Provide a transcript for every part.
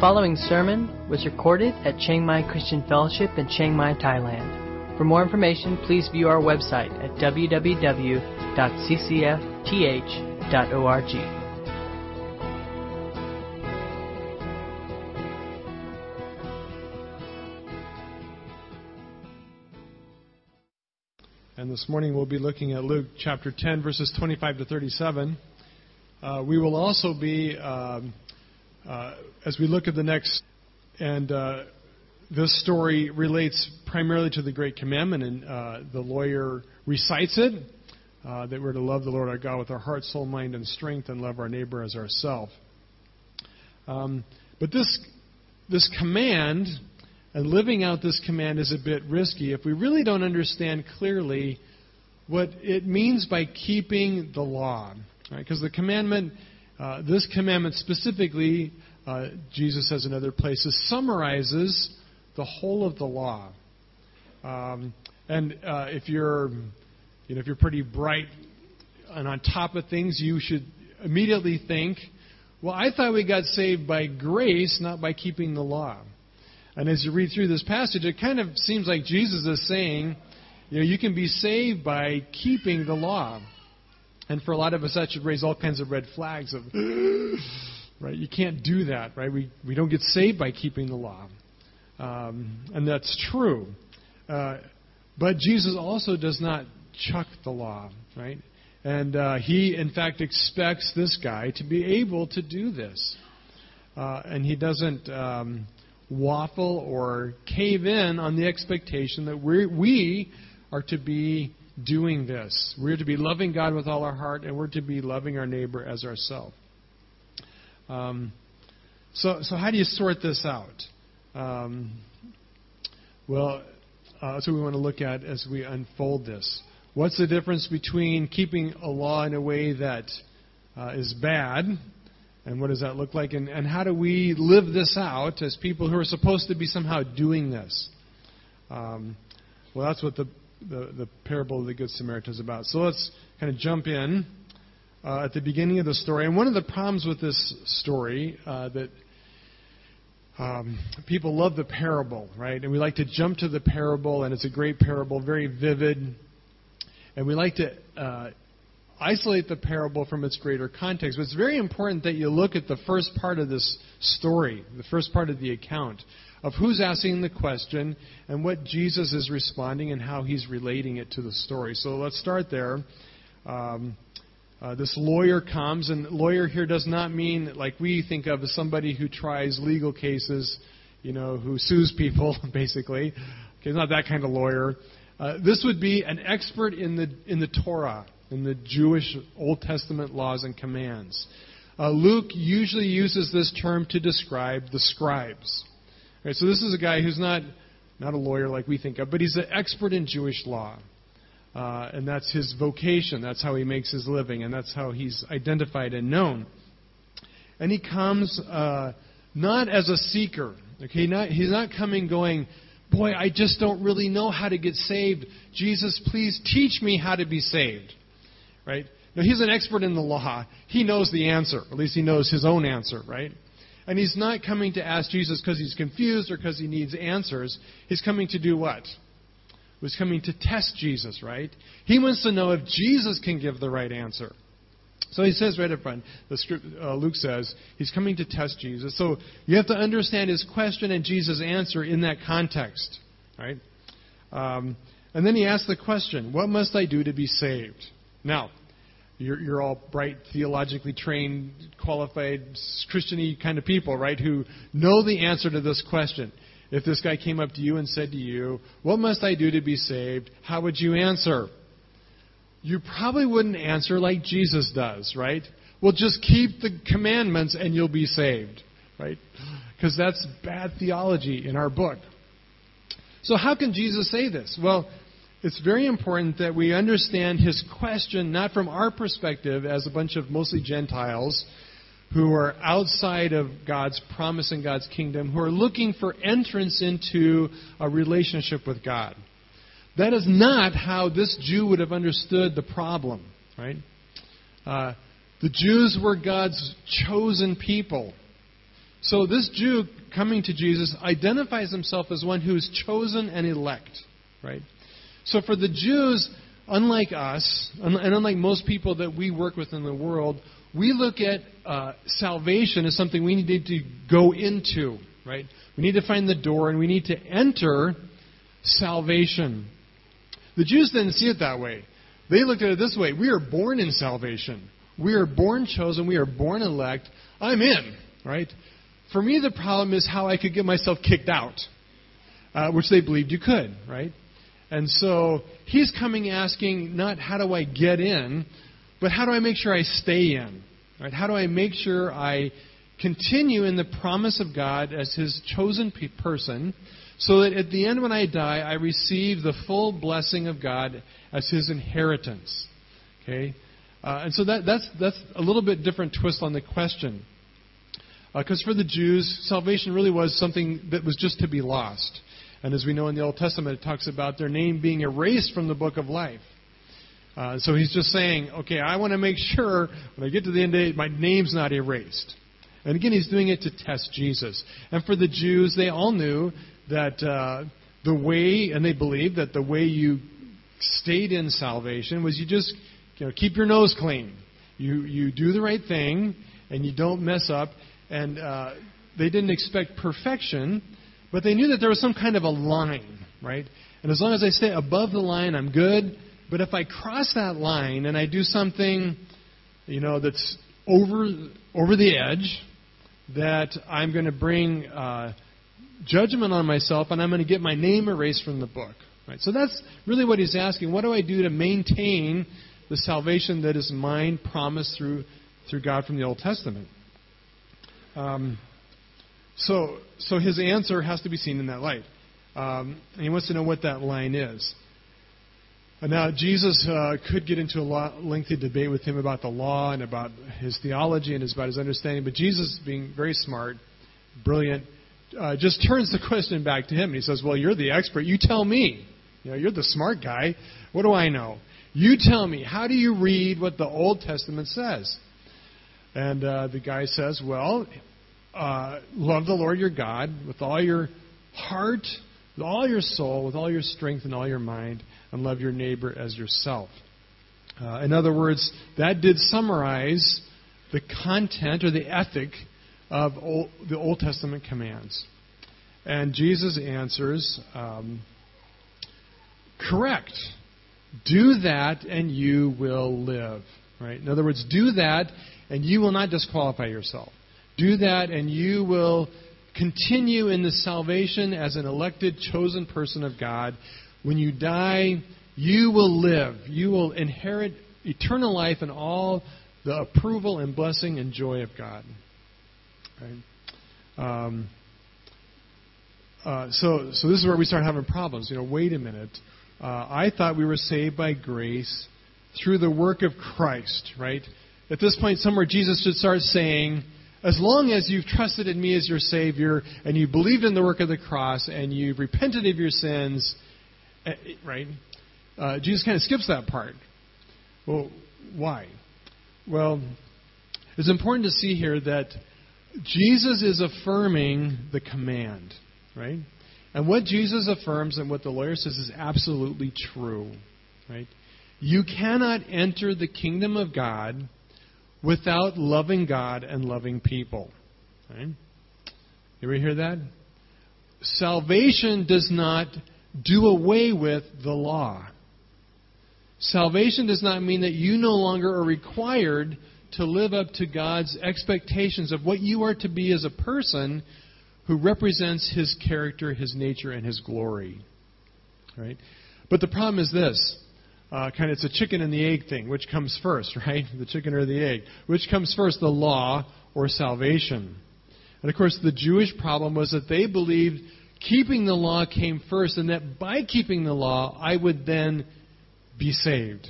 following sermon was recorded at Chiang Mai Christian Fellowship in Chiang Mai, Thailand. For more information, please view our website at www.ccfth.org. And this morning we'll be looking at Luke chapter 10, verses 25 to 37. Uh, we will also be, um, uh, as we look at the next, and uh, this story relates primarily to the Great Commandment, and uh, the lawyer recites it uh, that we're to love the Lord our God with our heart, soul, mind, and strength, and love our neighbor as ourselves. Um, but this this command and living out this command is a bit risky if we really don't understand clearly what it means by keeping the law. Because right? the commandment, uh, this commandment specifically, uh, Jesus says in other places, summarizes the whole of the law. Um, and uh, if you're, you know, if you're pretty bright and on top of things, you should immediately think, well, I thought we got saved by grace, not by keeping the law. And as you read through this passage, it kind of seems like Jesus is saying, you know, you can be saved by keeping the law. And for a lot of us, that should raise all kinds of red flags of, right? You can't do that, right? We, we don't get saved by keeping the law. Um, and that's true. Uh, but Jesus also does not chuck the law, right? And uh, he, in fact, expects this guy to be able to do this. Uh, and he doesn't um, waffle or cave in on the expectation that we we are to be doing this. We're to be loving God with all our heart, and we're to be loving our neighbor as ourselves. Um, so, so how do you sort this out? Um, well, uh, that's what we want to look at as we unfold this. What's the difference between keeping a law in a way that uh, is bad and what does that look like? And, and how do we live this out as people who are supposed to be somehow doing this? Um, well, that's what the, the, the, parable of the Good Samaritan is about. So let's kind of jump in uh, at the beginning of the story. And one of the problems with this story uh, that um, people love the parable, right? And we like to jump to the parable, and it's a great parable, very vivid. And we like to uh, isolate the parable from its greater context. But it's very important that you look at the first part of this story, the first part of the account, of who's asking the question and what Jesus is responding and how he's relating it to the story. So let's start there. Um, uh, this lawyer comes, and lawyer here does not mean like we think of as somebody who tries legal cases, you know, who sues people, basically. Okay, not that kind of lawyer. Uh, this would be an expert in the in the Torah, in the Jewish Old Testament laws and commands. Uh, Luke usually uses this term to describe the scribes. Right, so this is a guy who's not not a lawyer like we think of, but he's an expert in Jewish law. Uh, and that's his vocation. That's how he makes his living, and that's how he's identified and known. And he comes uh, not as a seeker. Okay, not, he's not coming going, boy, I just don't really know how to get saved. Jesus, please teach me how to be saved. Right? Now, he's an expert in the law. He knows the answer. At least he knows his own answer, right? And he's not coming to ask Jesus because he's confused or because he needs answers. He's coming to do what? He's coming to test Jesus, right? He wants to know if Jesus can give the right answer. So he says right up front, the script, uh, Luke says, he's coming to test Jesus. So you have to understand his question and Jesus' answer in that context, right? Um, and then he asks the question, What must I do to be saved? Now, you're, you're all bright, theologically trained, qualified, Christiany kind of people, right, who know the answer to this question. If this guy came up to you and said to you, What must I do to be saved? How would you answer? You probably wouldn't answer like Jesus does, right? Well, just keep the commandments and you'll be saved, right? Because that's bad theology in our book. So, how can Jesus say this? Well, it's very important that we understand his question not from our perspective as a bunch of mostly Gentiles who are outside of God's promise and God's kingdom, who are looking for entrance into a relationship with God. That is not how this Jew would have understood the problem, right? Uh, the Jews were God's chosen people. So this Jew coming to Jesus identifies himself as one who is chosen and elect, right? So for the Jews, unlike us, and unlike most people that we work with in the world, we look at uh, salvation as something we need to go into, right? We need to find the door and we need to enter salvation. The Jews didn't see it that way. They looked at it this way we are born in salvation. We are born chosen. We are born elect. I'm in, right? For me, the problem is how I could get myself kicked out, uh, which they believed you could, right? And so he's coming asking not how do I get in, but how do I make sure I stay in? Right? How do I make sure I continue in the promise of God as his chosen pe- person so that at the end when I die I receive the full blessing of God as his inheritance? Okay? Uh, and so that, that's, that's a little bit different twist on the question. Because uh, for the Jews, salvation really was something that was just to be lost. And as we know in the Old Testament, it talks about their name being erased from the book of life. Uh, so he's just saying, okay, I want to make sure when I get to the end of it, my name's not erased. And again, he's doing it to test Jesus. And for the Jews, they all knew that uh, the way, and they believed that the way you stayed in salvation was you just you know, keep your nose clean. You, you do the right thing, and you don't mess up. And uh, they didn't expect perfection, but they knew that there was some kind of a line, right? And as long as I stay above the line, I'm good. But if I cross that line and I do something, you know, that's over over the edge, that I'm going to bring uh, judgment on myself, and I'm going to get my name erased from the book. Right. So that's really what he's asking. What do I do to maintain the salvation that is mine, promised through through God from the Old Testament? Um, so, so his answer has to be seen in that light. Um, and he wants to know what that line is. Now, Jesus uh, could get into a lot, lengthy debate with him about the law and about his theology and about his understanding, but Jesus, being very smart, brilliant, uh, just turns the question back to him. And he says, Well, you're the expert. You tell me. You know, you're the smart guy. What do I know? You tell me. How do you read what the Old Testament says? And uh, the guy says, Well, uh, love the Lord your God with all your heart, with all your soul, with all your strength, and all your mind and love your neighbor as yourself. Uh, in other words, that did summarize the content or the ethic of old, the Old Testament commands. And Jesus answers, um, correct. Do that and you will live. Right? In other words, do that and you will not disqualify yourself. Do that and you will continue in the salvation as an elected, chosen person of God when you die, you will live. You will inherit eternal life and all the approval and blessing and joy of God. Um, uh, so, so this is where we start having problems. You know, wait a minute. Uh, I thought we were saved by grace through the work of Christ, right? At this point, somewhere Jesus should start saying, as long as you've trusted in me as your Savior and you believed in the work of the cross and you've repented of your sins, Eh, right? Uh, Jesus kind of skips that part. Well, why? Well, it's important to see here that Jesus is affirming the command, right? And what Jesus affirms and what the lawyer says is absolutely true, right? You cannot enter the kingdom of God without loving God and loving people. Right? You ever hear that? Salvation does not do away with the law. Salvation does not mean that you no longer are required to live up to God's expectations of what you are to be as a person who represents His character, His nature, and His glory. Right? But the problem is this. Uh, kind of, it's a chicken and the egg thing. Which comes first, right? The chicken or the egg? Which comes first, the law or salvation? And of course, the Jewish problem was that they believed keeping the law came first, and that by keeping the law, I would then be saved.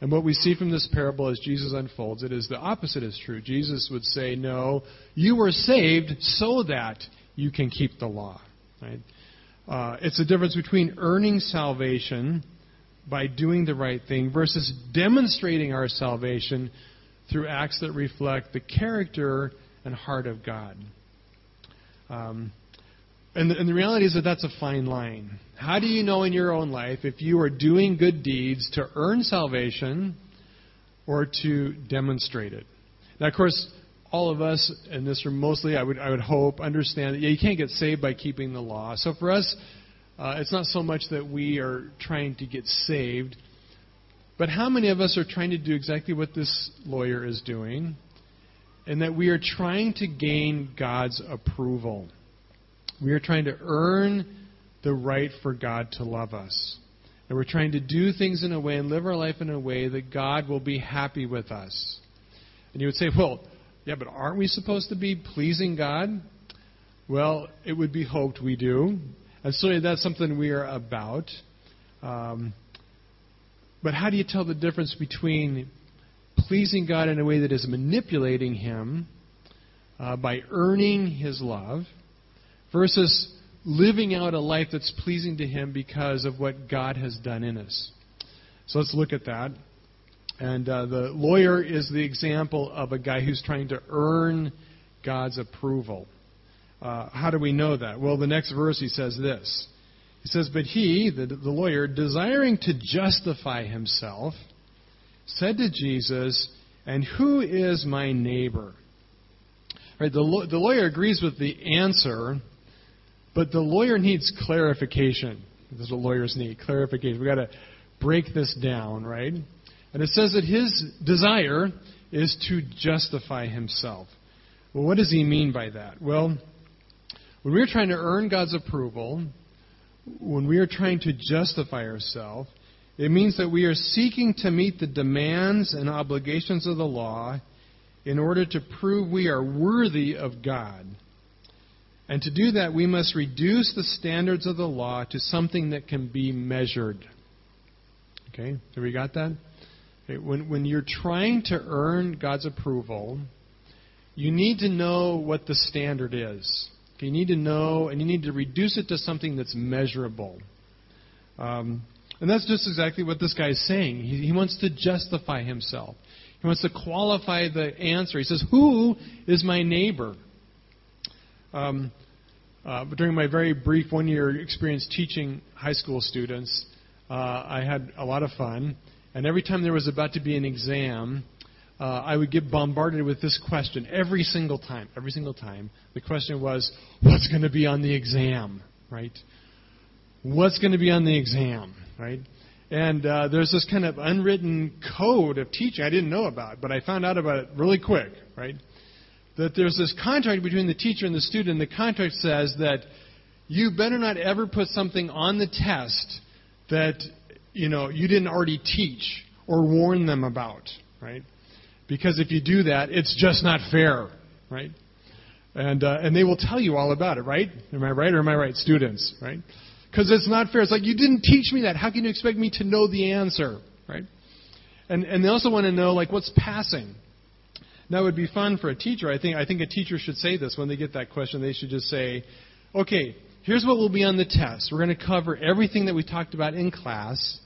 And what we see from this parable as Jesus unfolds it is the opposite is true. Jesus would say, No, you were saved so that you can keep the law. Right? Uh, it's the difference between earning salvation by doing the right thing versus demonstrating our salvation through acts that reflect the character and heart of God. Um, and, the, and the reality is that that's a fine line. How do you know in your own life if you are doing good deeds to earn salvation or to demonstrate it? Now, of course, all of us in this room, mostly, I would, I would hope, understand that yeah, you can't get saved by keeping the law. So for us, uh, it's not so much that we are trying to get saved, but how many of us are trying to do exactly what this lawyer is doing, and that we are trying to gain God's approval? We are trying to earn the right for God to love us. And we're trying to do things in a way and live our life in a way that God will be happy with us. And you would say, well, yeah, but aren't we supposed to be pleasing God? Well, it would be hoped we do. And so that's something we are about. Um, but how do you tell the difference between pleasing God in a way that is manipulating Him uh, by earning His love versus living out a life that's pleasing to Him because of what God has done in us. So let's look at that. And uh, the lawyer is the example of a guy who's trying to earn God's approval. Uh, how do we know that? Well, the next verse he says this. He says, But he, the, the lawyer, desiring to justify himself, said to Jesus, And who is my neighbor? Right, the, the lawyer agrees with the answer, but the lawyer needs clarification. This is what lawyers need clarification. We've got to break this down, right? And it says that his desire is to justify himself. Well, what does he mean by that? Well, when we're trying to earn God's approval, when we are trying to justify ourselves, it means that we are seeking to meet the demands and obligations of the law in order to prove we are worthy of God. And to do that, we must reduce the standards of the law to something that can be measured. Okay, have we got that? Okay, when, when you're trying to earn God's approval, you need to know what the standard is. You need to know, and you need to reduce it to something that's measurable. Um, and that's just exactly what this guy is saying. He, he wants to justify himself. He wants to qualify the answer. He says, Who is my neighbor? Um, uh, during my very brief one year experience teaching high school students, uh, I had a lot of fun. And every time there was about to be an exam, uh, I would get bombarded with this question every single time. Every single time. The question was, What's going to be on the exam? Right? What's going to be on the exam? Right? And uh, there's this kind of unwritten code of teaching I didn't know about, but I found out about it really quick, right? that there's this contract between the teacher and the student. and The contract says that you better not ever put something on the test that you know you didn't already teach or warn them about, right? Because if you do that, it's just not fair, right? And uh, and they will tell you all about it, right? Am I right or am I right, students? Right? Because it's not fair. It's like you didn't teach me that. How can you expect me to know the answer, right? And and they also want to know like what's passing. Now, it would be fun for a teacher. I think, I think a teacher should say this when they get that question. They should just say, okay, here's what will be on the test. We're going to cover everything that we talked about in class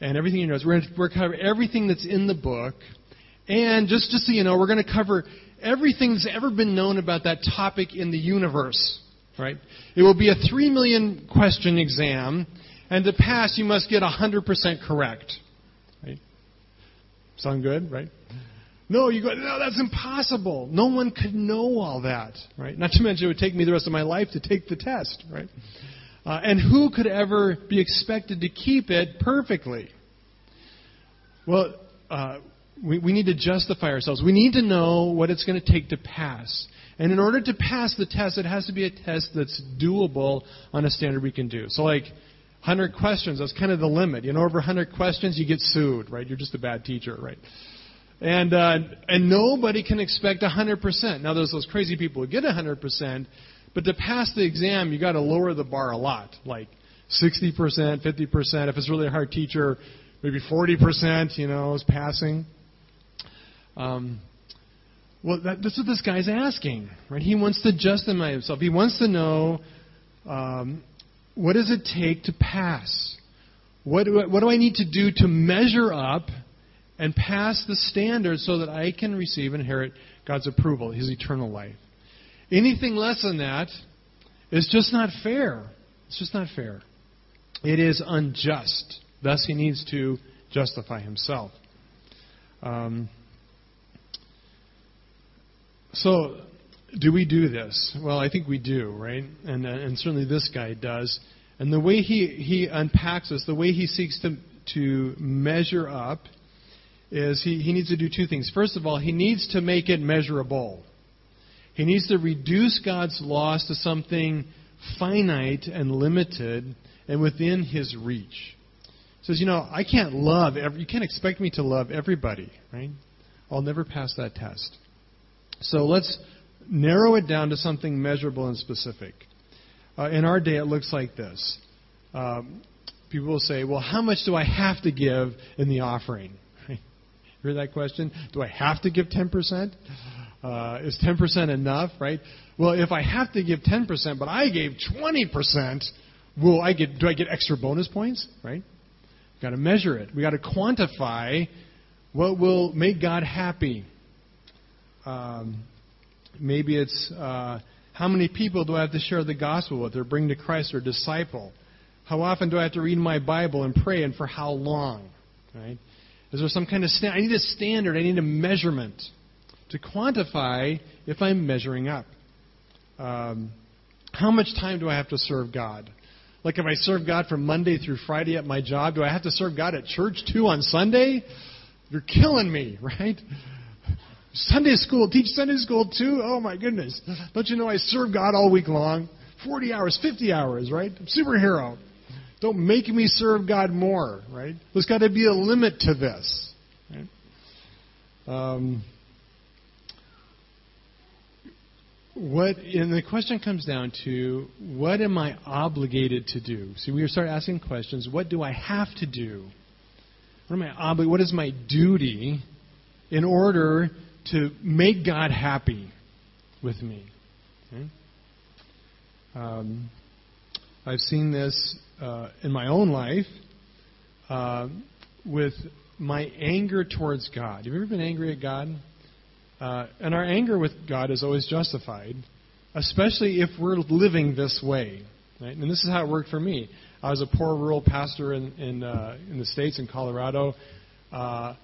and everything you know. We're going to, we're going to cover everything that's in the book. And just, just so you know, we're going to cover everything that's ever been known about that topic in the universe. Right? It will be a three million question exam, and to pass, you must get 100% correct. Right? Sound good, right? No, you go, no, that's impossible. No one could know all that, right? Not to mention it would take me the rest of my life to take the test, right? Uh, and who could ever be expected to keep it perfectly? Well, uh, we, we need to justify ourselves. We need to know what it's going to take to pass. And in order to pass the test, it has to be a test that's doable on a standard we can do. So, like, 100 questions, that's kind of the limit. You know, over 100 questions, you get sued, right? You're just a bad teacher, right? And, uh, and nobody can expect 100%. Now, there's those crazy people who get 100%, but to pass the exam, you got to lower the bar a lot, like 60%, 50%. If it's really a hard teacher, maybe 40%, you know, is passing. Um, well, that, that's what this guy's asking, right? He wants to justify himself. He wants to know um, what does it take to pass? What do, I, what do I need to do to measure up and pass the standard so that I can receive and inherit God's approval, His eternal life. Anything less than that is just not fair. It's just not fair. It is unjust. Thus, he needs to justify himself. Um, so, do we do this? Well, I think we do, right? And, uh, and certainly this guy does. And the way he, he unpacks this, the way he seeks to, to measure up, is he, he needs to do two things. First of all, he needs to make it measurable. He needs to reduce God's laws to something finite and limited and within his reach. He says, you know, I can't love every, you can't expect me to love everybody, right? I'll never pass that test. So let's narrow it down to something measurable and specific. Uh, in our day, it looks like this. Um, people will say, well, how much do I have to give in the offering? Hear that question? Do I have to give 10%? Uh, is 10% enough, right? Well, if I have to give 10%, but I gave 20%, will I get, do I get extra bonus points, right? We've got to measure it. We've got to quantify what will make God happy. Um, maybe it's uh, how many people do I have to share the gospel with or bring to Christ or disciple? How often do I have to read my Bible and pray, and for how long? Right? Is there some kind of standard? I need a standard. I need a measurement to quantify if I'm measuring up. Um, how much time do I have to serve God? Like if I serve God from Monday through Friday at my job, do I have to serve God at church too on Sunday? You're killing me, right? Sunday school, teach Sunday school too? Oh my goodness. Don't you know I serve God all week long? 40 hours, 50 hours, right? I'm superhero. Don't make me serve God more, right? There's got to be a limit to this. Right? Um, what and the question comes down to what am I obligated to do? See, we start asking questions. What do I have to do? What am I obli- What is my duty in order to make God happy with me? Okay? Um, I've seen this uh, in my own life uh, with my anger towards God. Have you ever been angry at God? Uh, and our anger with God is always justified, especially if we're living this way. Right? And this is how it worked for me. I was a poor rural pastor in in, uh, in the states in Colorado, uh,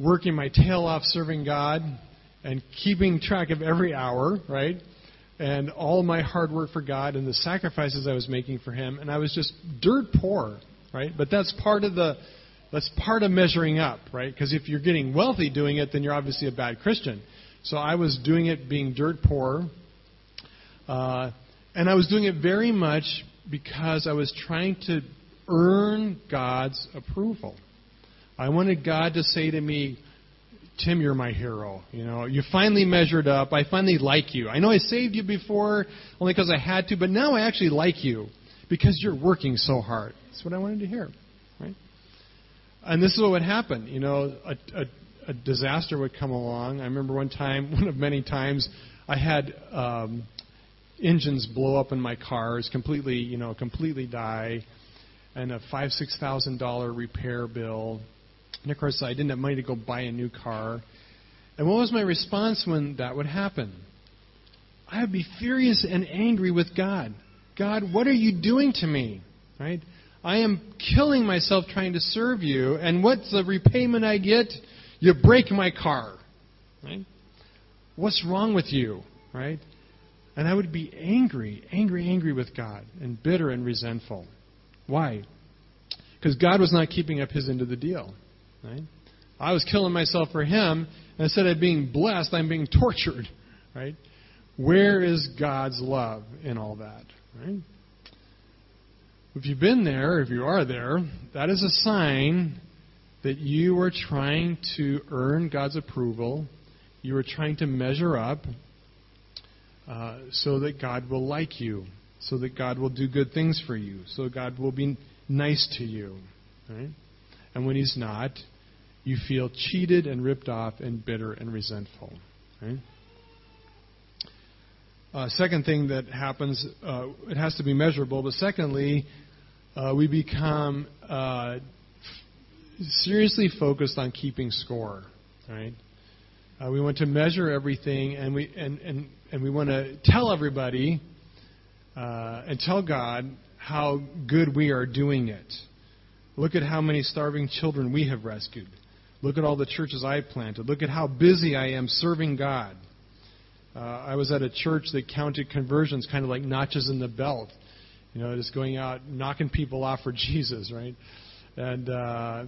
working my tail off serving God and keeping track of every hour, right? And all my hard work for God and the sacrifices I was making for Him, and I was just dirt poor, right? But that's part of the that's part of measuring up, right? Because if you're getting wealthy doing it, then you're obviously a bad Christian. So I was doing it being dirt poor. Uh, and I was doing it very much because I was trying to earn God's approval. I wanted God to say to me, Tim, you're my hero. You know, you finally measured up. I finally like you. I know I saved you before only because I had to, but now I actually like you because you're working so hard. That's what I wanted to hear, right? And this is what would happen. You know, a, a, a disaster would come along. I remember one time, one of many times, I had um, engines blow up in my cars, completely, you know, completely die, and a five, six thousand dollar repair bill. And of course, I didn't have money to go buy a new car. And what was my response when that would happen? I would be furious and angry with God. God, what are you doing to me? Right? I am killing myself trying to serve you, and what's the repayment I get? You break my car. Right? What's wrong with you? Right? And I would be angry, angry, angry with God, and bitter and resentful. Why? Because God was not keeping up his end of the deal. Right? I was killing myself for him, and instead of being blessed, I'm being tortured. Right? Where is God's love in all that? Right? If you've been there, if you are there, that is a sign that you are trying to earn God's approval. You are trying to measure up uh, so that God will like you, so that God will do good things for you, so God will be nice to you. Right? And when He's not, you feel cheated and ripped off and bitter and resentful. Uh, second thing that happens, uh, it has to be measurable, but secondly, uh, we become uh, seriously focused on keeping score. Right? Uh, we want to measure everything, and we and and and we want to tell everybody uh, and tell God how good we are doing it. Look at how many starving children we have rescued. Look at all the churches I planted. Look at how busy I am serving God. Uh, I was at a church that counted conversions kind of like notches in the belt. You know, just going out knocking people off for Jesus, right? And uh,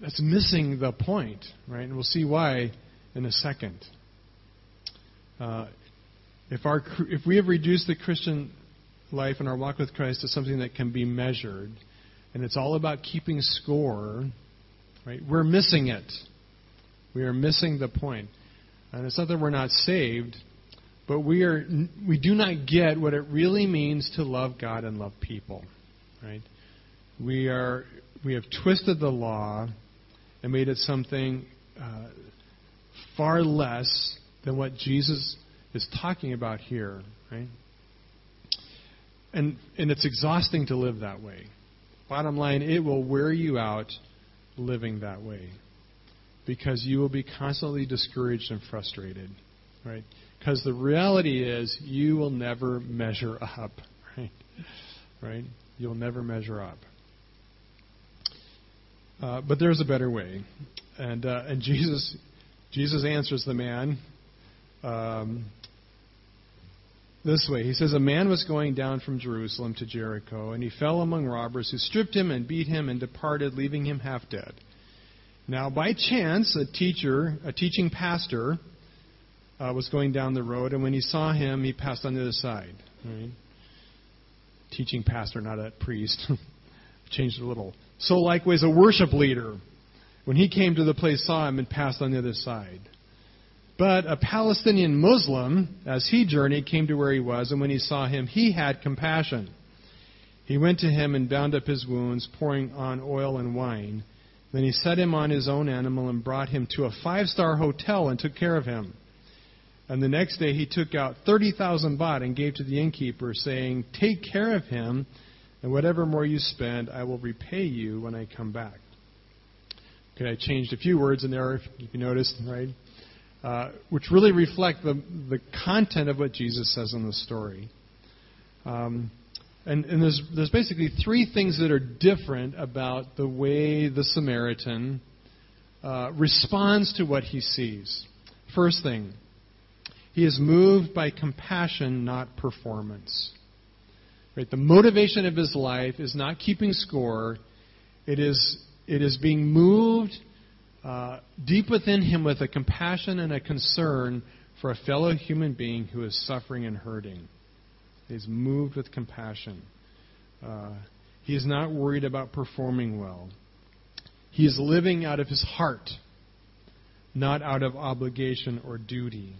that's missing the point, right? And we'll see why in a second. Uh, if our if we have reduced the Christian life and our walk with Christ to something that can be measured, and it's all about keeping score, right? We're missing it. We are missing the point. And it's not that we're not saved, but we are we do not get what it really means to love God and love people, right? We are we have twisted the law and made it something uh, far less than what Jesus is talking about here, right? And and it's exhausting to live that way. Bottom line, it will wear you out living that way because you will be constantly discouraged and frustrated, right? Because the reality is you will never measure up, right? Right? You'll never measure up. Uh, but there's a better way, and uh, and Jesus Jesus answers the man um, this way. He says, A man was going down from Jerusalem to Jericho, and he fell among robbers who stripped him and beat him and departed, leaving him half dead. Now, by chance, a teacher, a teaching pastor, uh, was going down the road, and when he saw him, he passed on the other side. Right? Teaching pastor, not a priest. Changed a little. So, likewise, a worship leader, when he came to the place, saw him and passed on the other side. But a Palestinian Muslim, as he journeyed, came to where he was, and when he saw him, he had compassion. He went to him and bound up his wounds, pouring on oil and wine. Then he set him on his own animal and brought him to a five star hotel and took care of him. And the next day he took out 30,000 baht and gave to the innkeeper, saying, Take care of him, and whatever more you spend, I will repay you when I come back. Okay, I changed a few words in there, if you noticed, right? Uh, which really reflect the, the content of what Jesus says in the story. Um, and, and there's, there's basically three things that are different about the way the Samaritan uh, responds to what he sees. First thing, he is moved by compassion, not performance. Right? The motivation of his life is not keeping score. It is, it is being moved uh, deep within him with a compassion and a concern for a fellow human being who is suffering and hurting. He's moved with compassion. Uh, he is not worried about performing well. He is living out of his heart, not out of obligation or duty.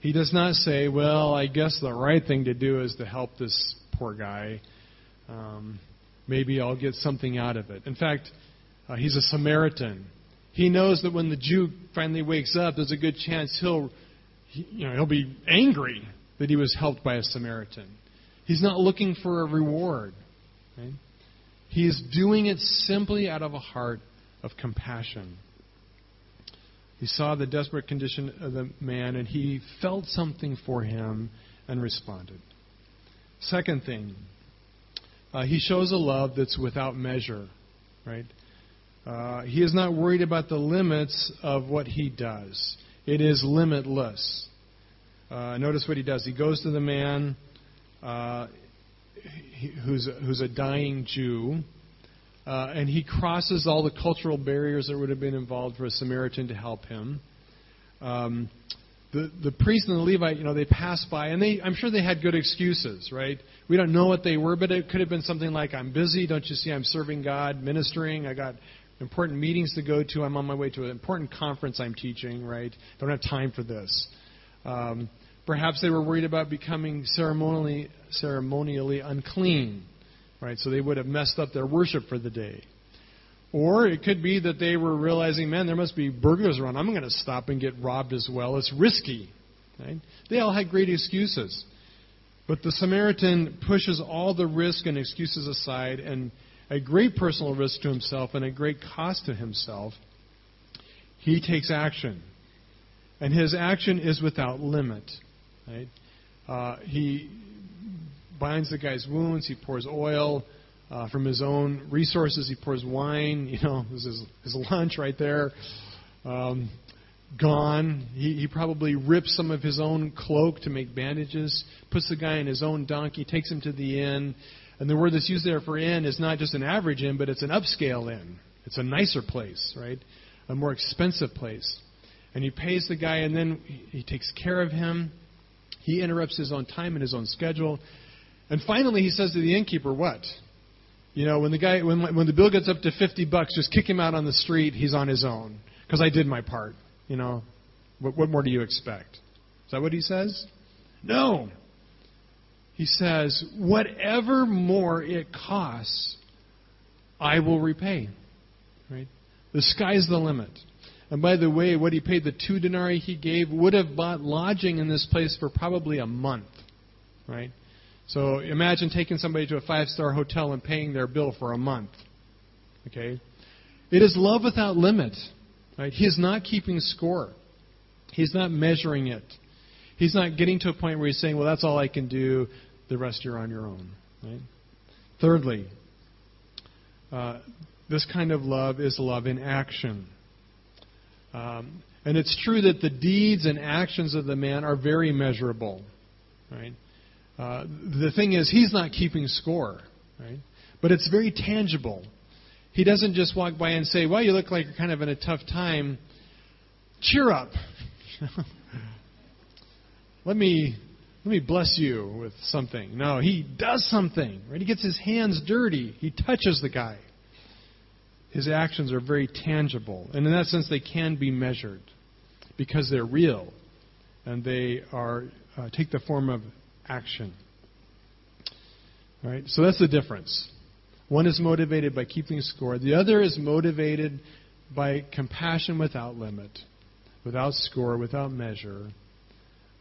He does not say, Well, I guess the right thing to do is to help this poor guy. Um, maybe I'll get something out of it. In fact, uh, he's a Samaritan. He knows that when the Jew finally wakes up, there's a good chance he'll, you know, he'll be angry that he was helped by a Samaritan. He's not looking for a reward. Right? He is doing it simply out of a heart of compassion. He saw the desperate condition of the man and he felt something for him and responded. Second thing, uh, he shows a love that's without measure, right? Uh, he is not worried about the limits of what he does. It is limitless. Uh, notice what he does. He goes to the man uh, he, who's, who's a dying Jew, uh, and he crosses all the cultural barriers that would have been involved for a Samaritan to help him. Um, the, the priest and the Levite, you know, they pass by, and they, I'm sure they had good excuses, right? We don't know what they were, but it could have been something like, I'm busy, don't you see, I'm serving God, ministering, I got important meetings to go to. I'm on my way to an important conference I'm teaching, right? Don't have time for this. Um, perhaps they were worried about becoming ceremonially, ceremonially unclean, right? So they would have messed up their worship for the day. Or it could be that they were realizing, man, there must be burglars around. I'm going to stop and get robbed as well. It's risky. Right? They all had great excuses. But the Samaritan pushes all the risk and excuses aside and a great personal risk to himself and a great cost to himself, he takes action. and his action is without limit. Right? Uh, he binds the guy's wounds. He pours oil uh, from his own resources. He pours wine. You know, this is his lunch right there. Um, gone. He, he probably rips some of his own cloak to make bandages. Puts the guy in his own donkey. Takes him to the inn. And the word that's used there for inn is not just an average inn, but it's an upscale inn. It's a nicer place, right? A more expensive place. And he pays the guy, and then he takes care of him. He interrupts his own time and his own schedule. And finally, he says to the innkeeper, "What? You know, when the guy, when when the bill gets up to fifty bucks, just kick him out on the street. He's on his own because I did my part. You know, what, what more do you expect? Is that what he says? No. He says, whatever more it costs, I will repay. Right? The sky's the limit. And by the way, what he paid, the two denarii he gave, would have bought lodging in this place for probably a month. Right? So imagine taking somebody to a five star hotel and paying their bill for a month. Okay? It is love without limit. Right? He is not keeping score. He's not measuring it. He's not getting to a point where he's saying, well, that's all I can do. The rest you're on your own. Right? Thirdly, uh, this kind of love is love in action. Um, and it's true that the deeds and actions of the man are very measurable. Right? Uh, the thing is, he's not keeping score. Right? But it's very tangible. He doesn't just walk by and say, Well, you look like you're kind of in a tough time. Cheer up. let me let me bless you with something. No, he does something. Right? He gets his hands dirty. He touches the guy. His actions are very tangible. And in that sense they can be measured because they're real and they are uh, take the form of action. All right? So that's the difference. One is motivated by keeping score, the other is motivated by compassion without limit, without score, without measure,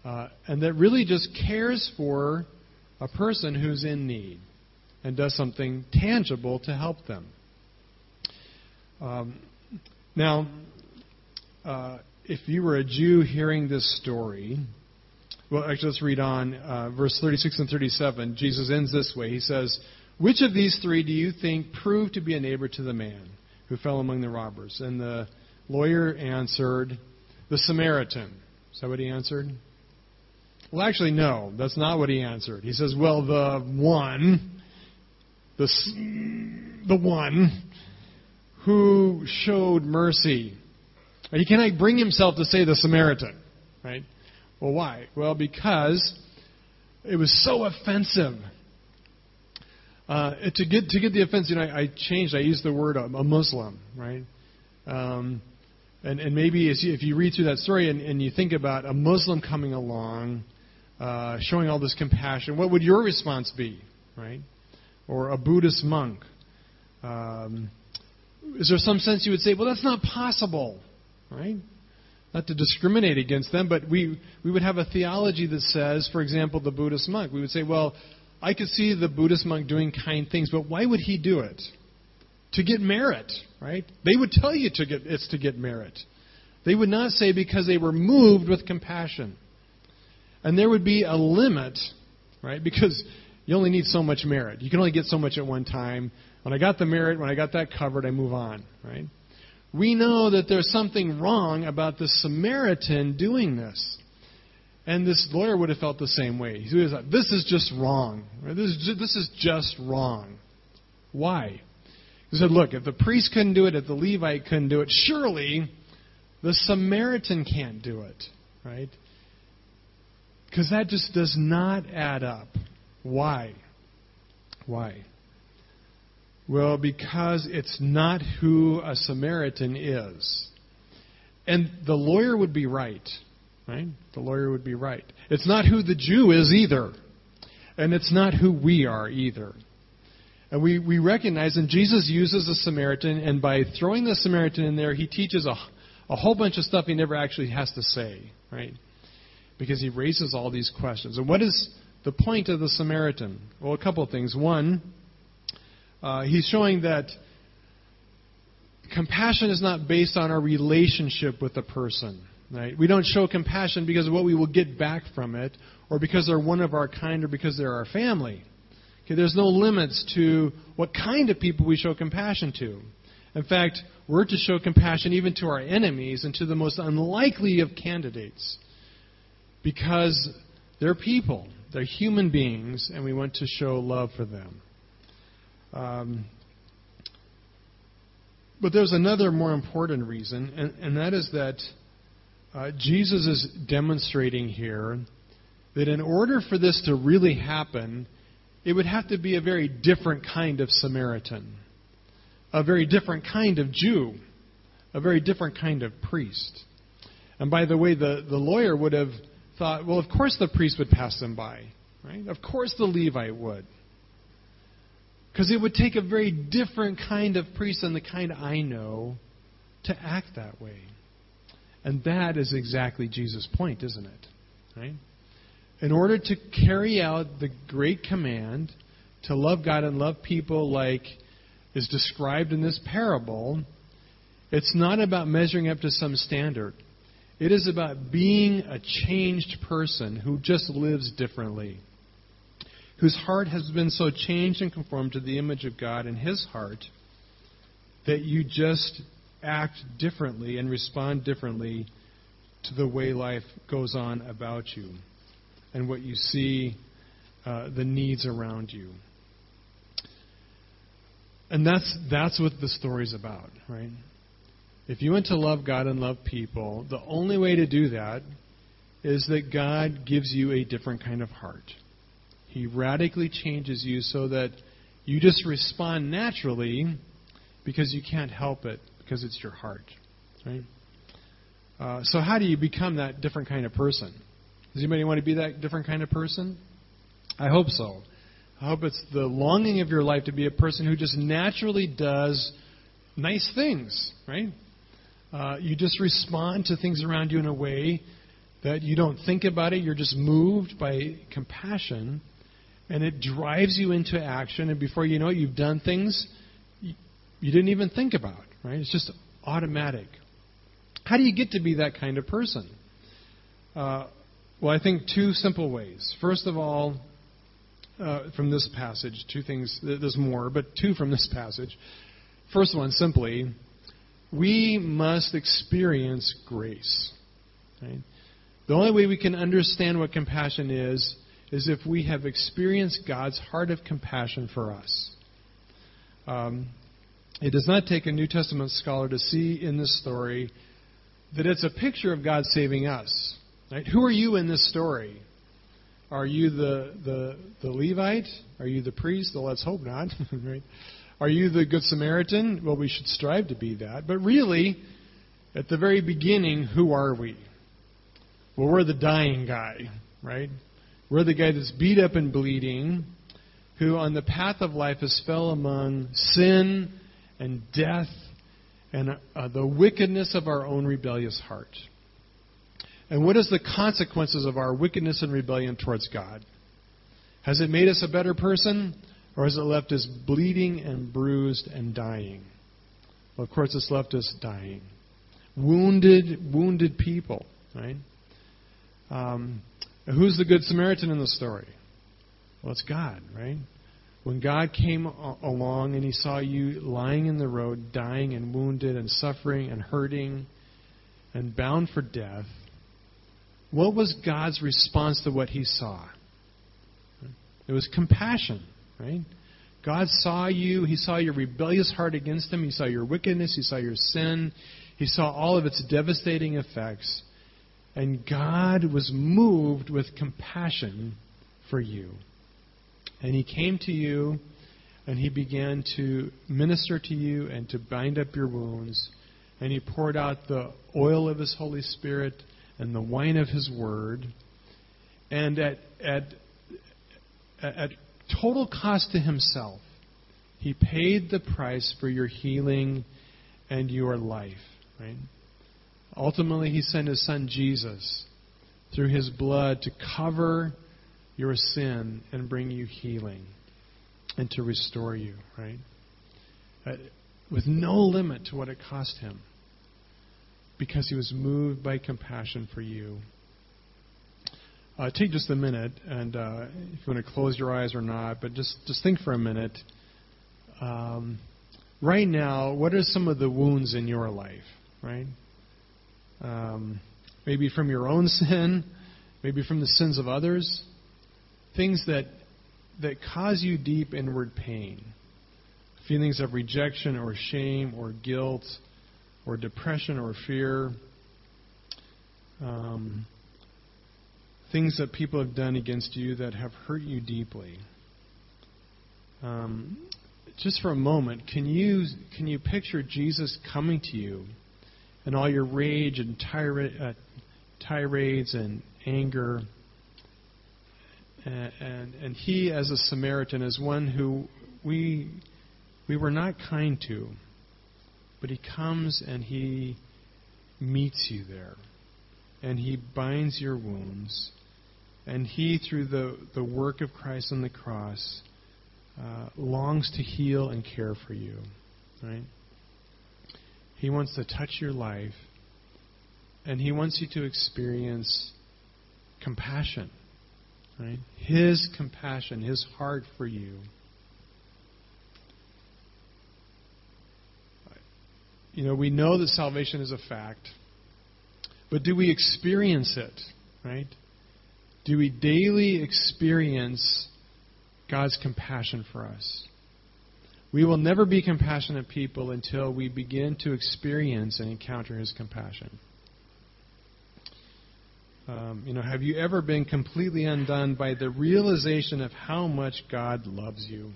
uh, and that really just cares for a person who's in need and does something tangible to help them. Um, now, uh, if you were a Jew hearing this story, well, actually, let's read on uh, verse 36 and 37. Jesus ends this way. He says, which of these three do you think proved to be a neighbor to the man who fell among the robbers? And the lawyer answered, The Samaritan. Is that what he answered? Well, actually, no. That's not what he answered. He says, Well, the one, the, the one who showed mercy. He cannot bring himself to say the Samaritan, right? Well, why? Well, because it was so offensive uh, to get to get the offense, you know, I, I changed. I used the word a, a Muslim, right? Um, and, and maybe you, if you read through that story and, and you think about a Muslim coming along, uh, showing all this compassion, what would your response be, right? Or a Buddhist monk. Um, is there some sense you would say, well, that's not possible, right? Not to discriminate against them, but we, we would have a theology that says, for example, the Buddhist monk, we would say, well, I could see the Buddhist monk doing kind things, but why would he do it? To get merit, right? They would tell you to get it's to get merit. They would not say because they were moved with compassion. And there would be a limit, right? Because you only need so much merit. You can only get so much at one time. When I got the merit, when I got that covered, I move on, right? We know that there's something wrong about the Samaritan doing this. And this lawyer would have felt the same way. He have thought, this is just wrong. This is just, this is just wrong. Why? He said, look, if the priest couldn't do it, if the Levite couldn't do it, surely the Samaritan can't do it. Right? Because that just does not add up. Why? Why? Well, because it's not who a Samaritan is. And the lawyer would be right. Right? The lawyer would be right. It's not who the Jew is either. And it's not who we are either. And we, we recognize, and Jesus uses the Samaritan, and by throwing the Samaritan in there, he teaches a, a whole bunch of stuff he never actually has to say, right? Because he raises all these questions. And what is the point of the Samaritan? Well, a couple of things. One, uh, he's showing that compassion is not based on our relationship with the person Right? We don't show compassion because of what we will get back from it, or because they're one of our kind, or because they're our family. Okay, there's no limits to what kind of people we show compassion to. In fact, we're to show compassion even to our enemies and to the most unlikely of candidates because they're people, they're human beings, and we want to show love for them. Um, but there's another more important reason, and, and that is that uh, Jesus is demonstrating here that in order for this to really happen, it would have to be a very different kind of Samaritan, a very different kind of Jew, a very different kind of priest. And by the way, the, the lawyer would have thought, well, of course the priest would pass them by, right? Of course the Levite would. Because it would take a very different kind of priest than the kind I know to act that way. And that is exactly Jesus' point, isn't it? Right? In order to carry out the great command to love God and love people like is described in this parable, it's not about measuring up to some standard. It is about being a changed person who just lives differently whose heart has been so changed and conformed to the image of God in his heart that you just act differently and respond differently to the way life goes on about you and what you see uh, the needs around you. And that's that's what the story's about, right? If you want to love God and love people, the only way to do that is that God gives you a different kind of heart. He radically changes you so that you just respond naturally because you can't help it because it's your heart. Right? Uh, so, how do you become that different kind of person? Does anybody want to be that different kind of person? I hope so. I hope it's the longing of your life to be a person who just naturally does nice things, right? Uh, you just respond to things around you in a way that you don't think about it. You're just moved by compassion and it drives you into action, and before you know it, you've done things you, you didn't even think about, right? It's just automatic. How do you get to be that kind of person? Uh, well, I think two simple ways. First of all, uh, from this passage, two things, there's more, but two from this passage. First one, simply, we must experience grace. Right? The only way we can understand what compassion is is if we have experienced God's heart of compassion for us. Um, it does not take a New Testament scholar to see in this story that it's a picture of God saving us. Right? Who are you in this story? Are you the, the, the Levite? Are you the priest? Well, let's hope not. right? Are you the Good Samaritan? Well, we should strive to be that. But really, at the very beginning, who are we? Well, we're the dying guy, right? We're the guy that's beat up and bleeding, who on the path of life has fell among sin and death and uh, the wickedness of our own rebellious heart. And what is the consequences of our wickedness and rebellion towards God? Has it made us a better person, or has it left us bleeding and bruised and dying? Well, of course, it's left us dying. Wounded, wounded people, right? Um, who's the Good Samaritan in the story? Well, it's God, right? When God came along and he saw you lying in the road, dying and wounded and suffering and hurting and bound for death, what was God's response to what he saw? It was compassion, right? God saw you. He saw your rebellious heart against him. He saw your wickedness. He saw your sin. He saw all of its devastating effects. And God was moved with compassion for you. And He came to you and He began to minister to you and to bind up your wounds. And He poured out the oil of His Holy Spirit and the wine of His Word. And at, at, at total cost to Himself, He paid the price for your healing and your life. Right? Ultimately, he sent his son Jesus through his blood to cover your sin and bring you healing and to restore you, right? Uh, with no limit to what it cost him. because he was moved by compassion for you. Uh, take just a minute, and uh, if you want to close your eyes or not, but just just think for a minute. Um, right now, what are some of the wounds in your life? Right? Um, maybe from your own sin, maybe from the sins of others, things that that cause you deep inward pain, feelings of rejection or shame or guilt or depression or fear. Um, things that people have done against you that have hurt you deeply. Um, just for a moment, can you can you picture Jesus coming to you and all your rage and uh, tirades and anger, and, and and he as a Samaritan, as one who we we were not kind to, but he comes and he meets you there, and he binds your wounds and he, through the, the work of Christ on the cross, uh, longs to heal and care for you. Right? He wants to touch your life, and he wants you to experience compassion. Right? His compassion, his heart for you. You know, we know that salvation is a fact, but do we experience it? Right? Do we daily experience God's compassion for us? We will never be compassionate people until we begin to experience and encounter His compassion. Um, you know, have you ever been completely undone by the realization of how much God loves you?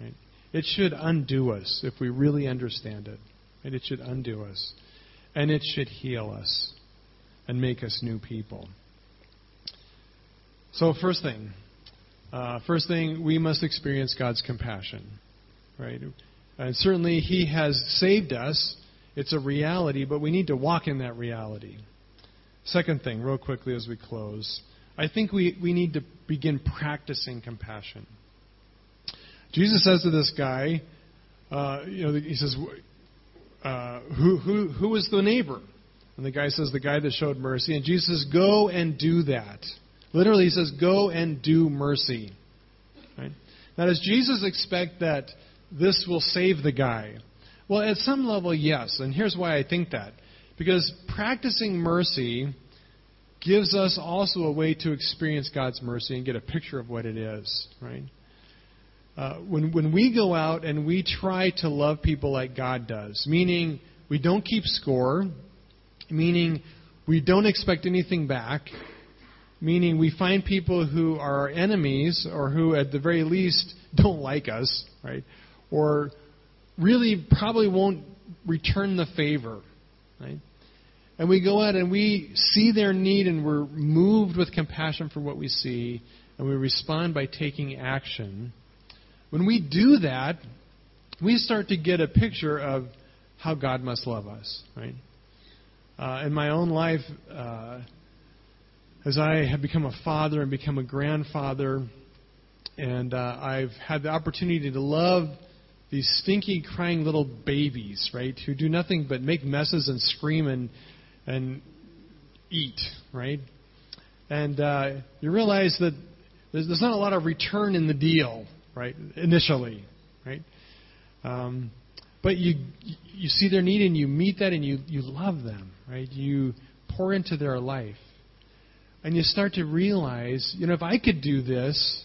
Right? It should undo us if we really understand it. Right? It should undo us. And it should heal us and make us new people. So, first thing, uh, first thing, we must experience God's compassion, right? And certainly, He has saved us. It's a reality, but we need to walk in that reality. Second thing, real quickly as we close, I think we, we need to begin practicing compassion. Jesus says to this guy, uh, you know, he says, uh, who, who, who is the neighbor? And the guy says, the guy that showed mercy. And Jesus says, go and do that. Literally, he says, Go and do mercy. Right? Now, does Jesus expect that this will save the guy? Well, at some level, yes. And here's why I think that. Because practicing mercy gives us also a way to experience God's mercy and get a picture of what it is, right? Uh, when, when we go out and we try to love people like God does, meaning we don't keep score, meaning we don't expect anything back, meaning we find people who are our enemies or who, at the very least, don't like us, right? Or really probably won't return the favor, right? And we go out and we see their need and we're moved with compassion for what we see and we respond by taking action. When we do that, we start to get a picture of how God must love us, right? Uh, in my own life, uh, as I have become a father and become a grandfather, and uh, I've had the opportunity to love these stinky, crying little babies, right, who do nothing but make messes and scream and and eat, right? And uh, you realize that there's, there's not a lot of return in the deal, right? Initially, right? Um, but you you see their need and you meet that and you you love them, right? You pour into their life. And you start to realize, you know, if I could do this,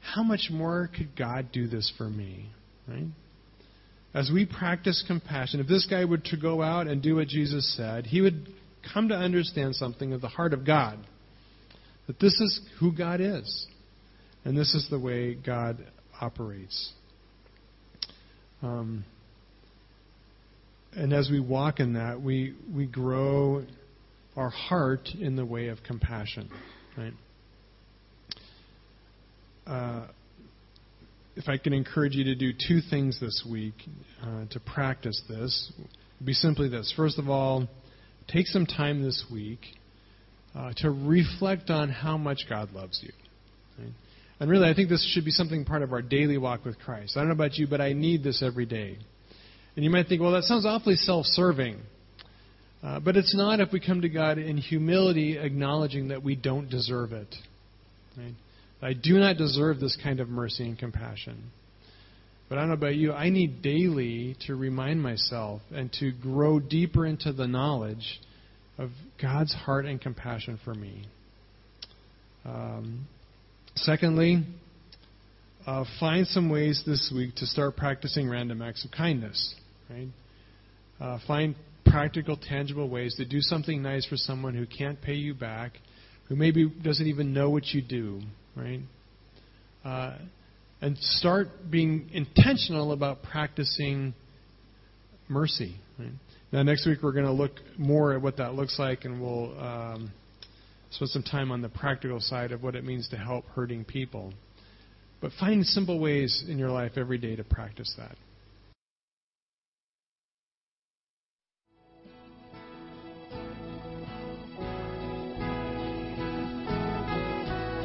how much more could God do this for me? Right? As we practice compassion, if this guy were to go out and do what Jesus said, he would come to understand something of the heart of God. That this is who God is. And this is the way God operates. Um, and as we walk in that, we, we grow our heart in the way of compassion. Right? Uh, if I can encourage you to do two things this week uh, to practice this, would be simply this. First of all, take some time this week uh, to reflect on how much God loves you. Right? And really, I think this should be something part of our daily walk with Christ. I don't know about you, but I need this every day. And you might think, well, that sounds awfully self serving. Uh, but it's not if we come to God in humility, acknowledging that we don't deserve it. Right? I do not deserve this kind of mercy and compassion. But I don't know about you, I need daily to remind myself and to grow deeper into the knowledge of God's heart and compassion for me. Um, secondly, uh, find some ways this week to start practicing random acts of kindness. Right? Uh, find practical, tangible ways to do something nice for someone who can't pay you back, who maybe doesn't even know what you do, right? Uh, and start being intentional about practicing mercy. Right? Now, next week we're going to look more at what that looks like, and we'll um, spend some time on the practical side of what it means to help hurting people. But find simple ways in your life every day to practice that.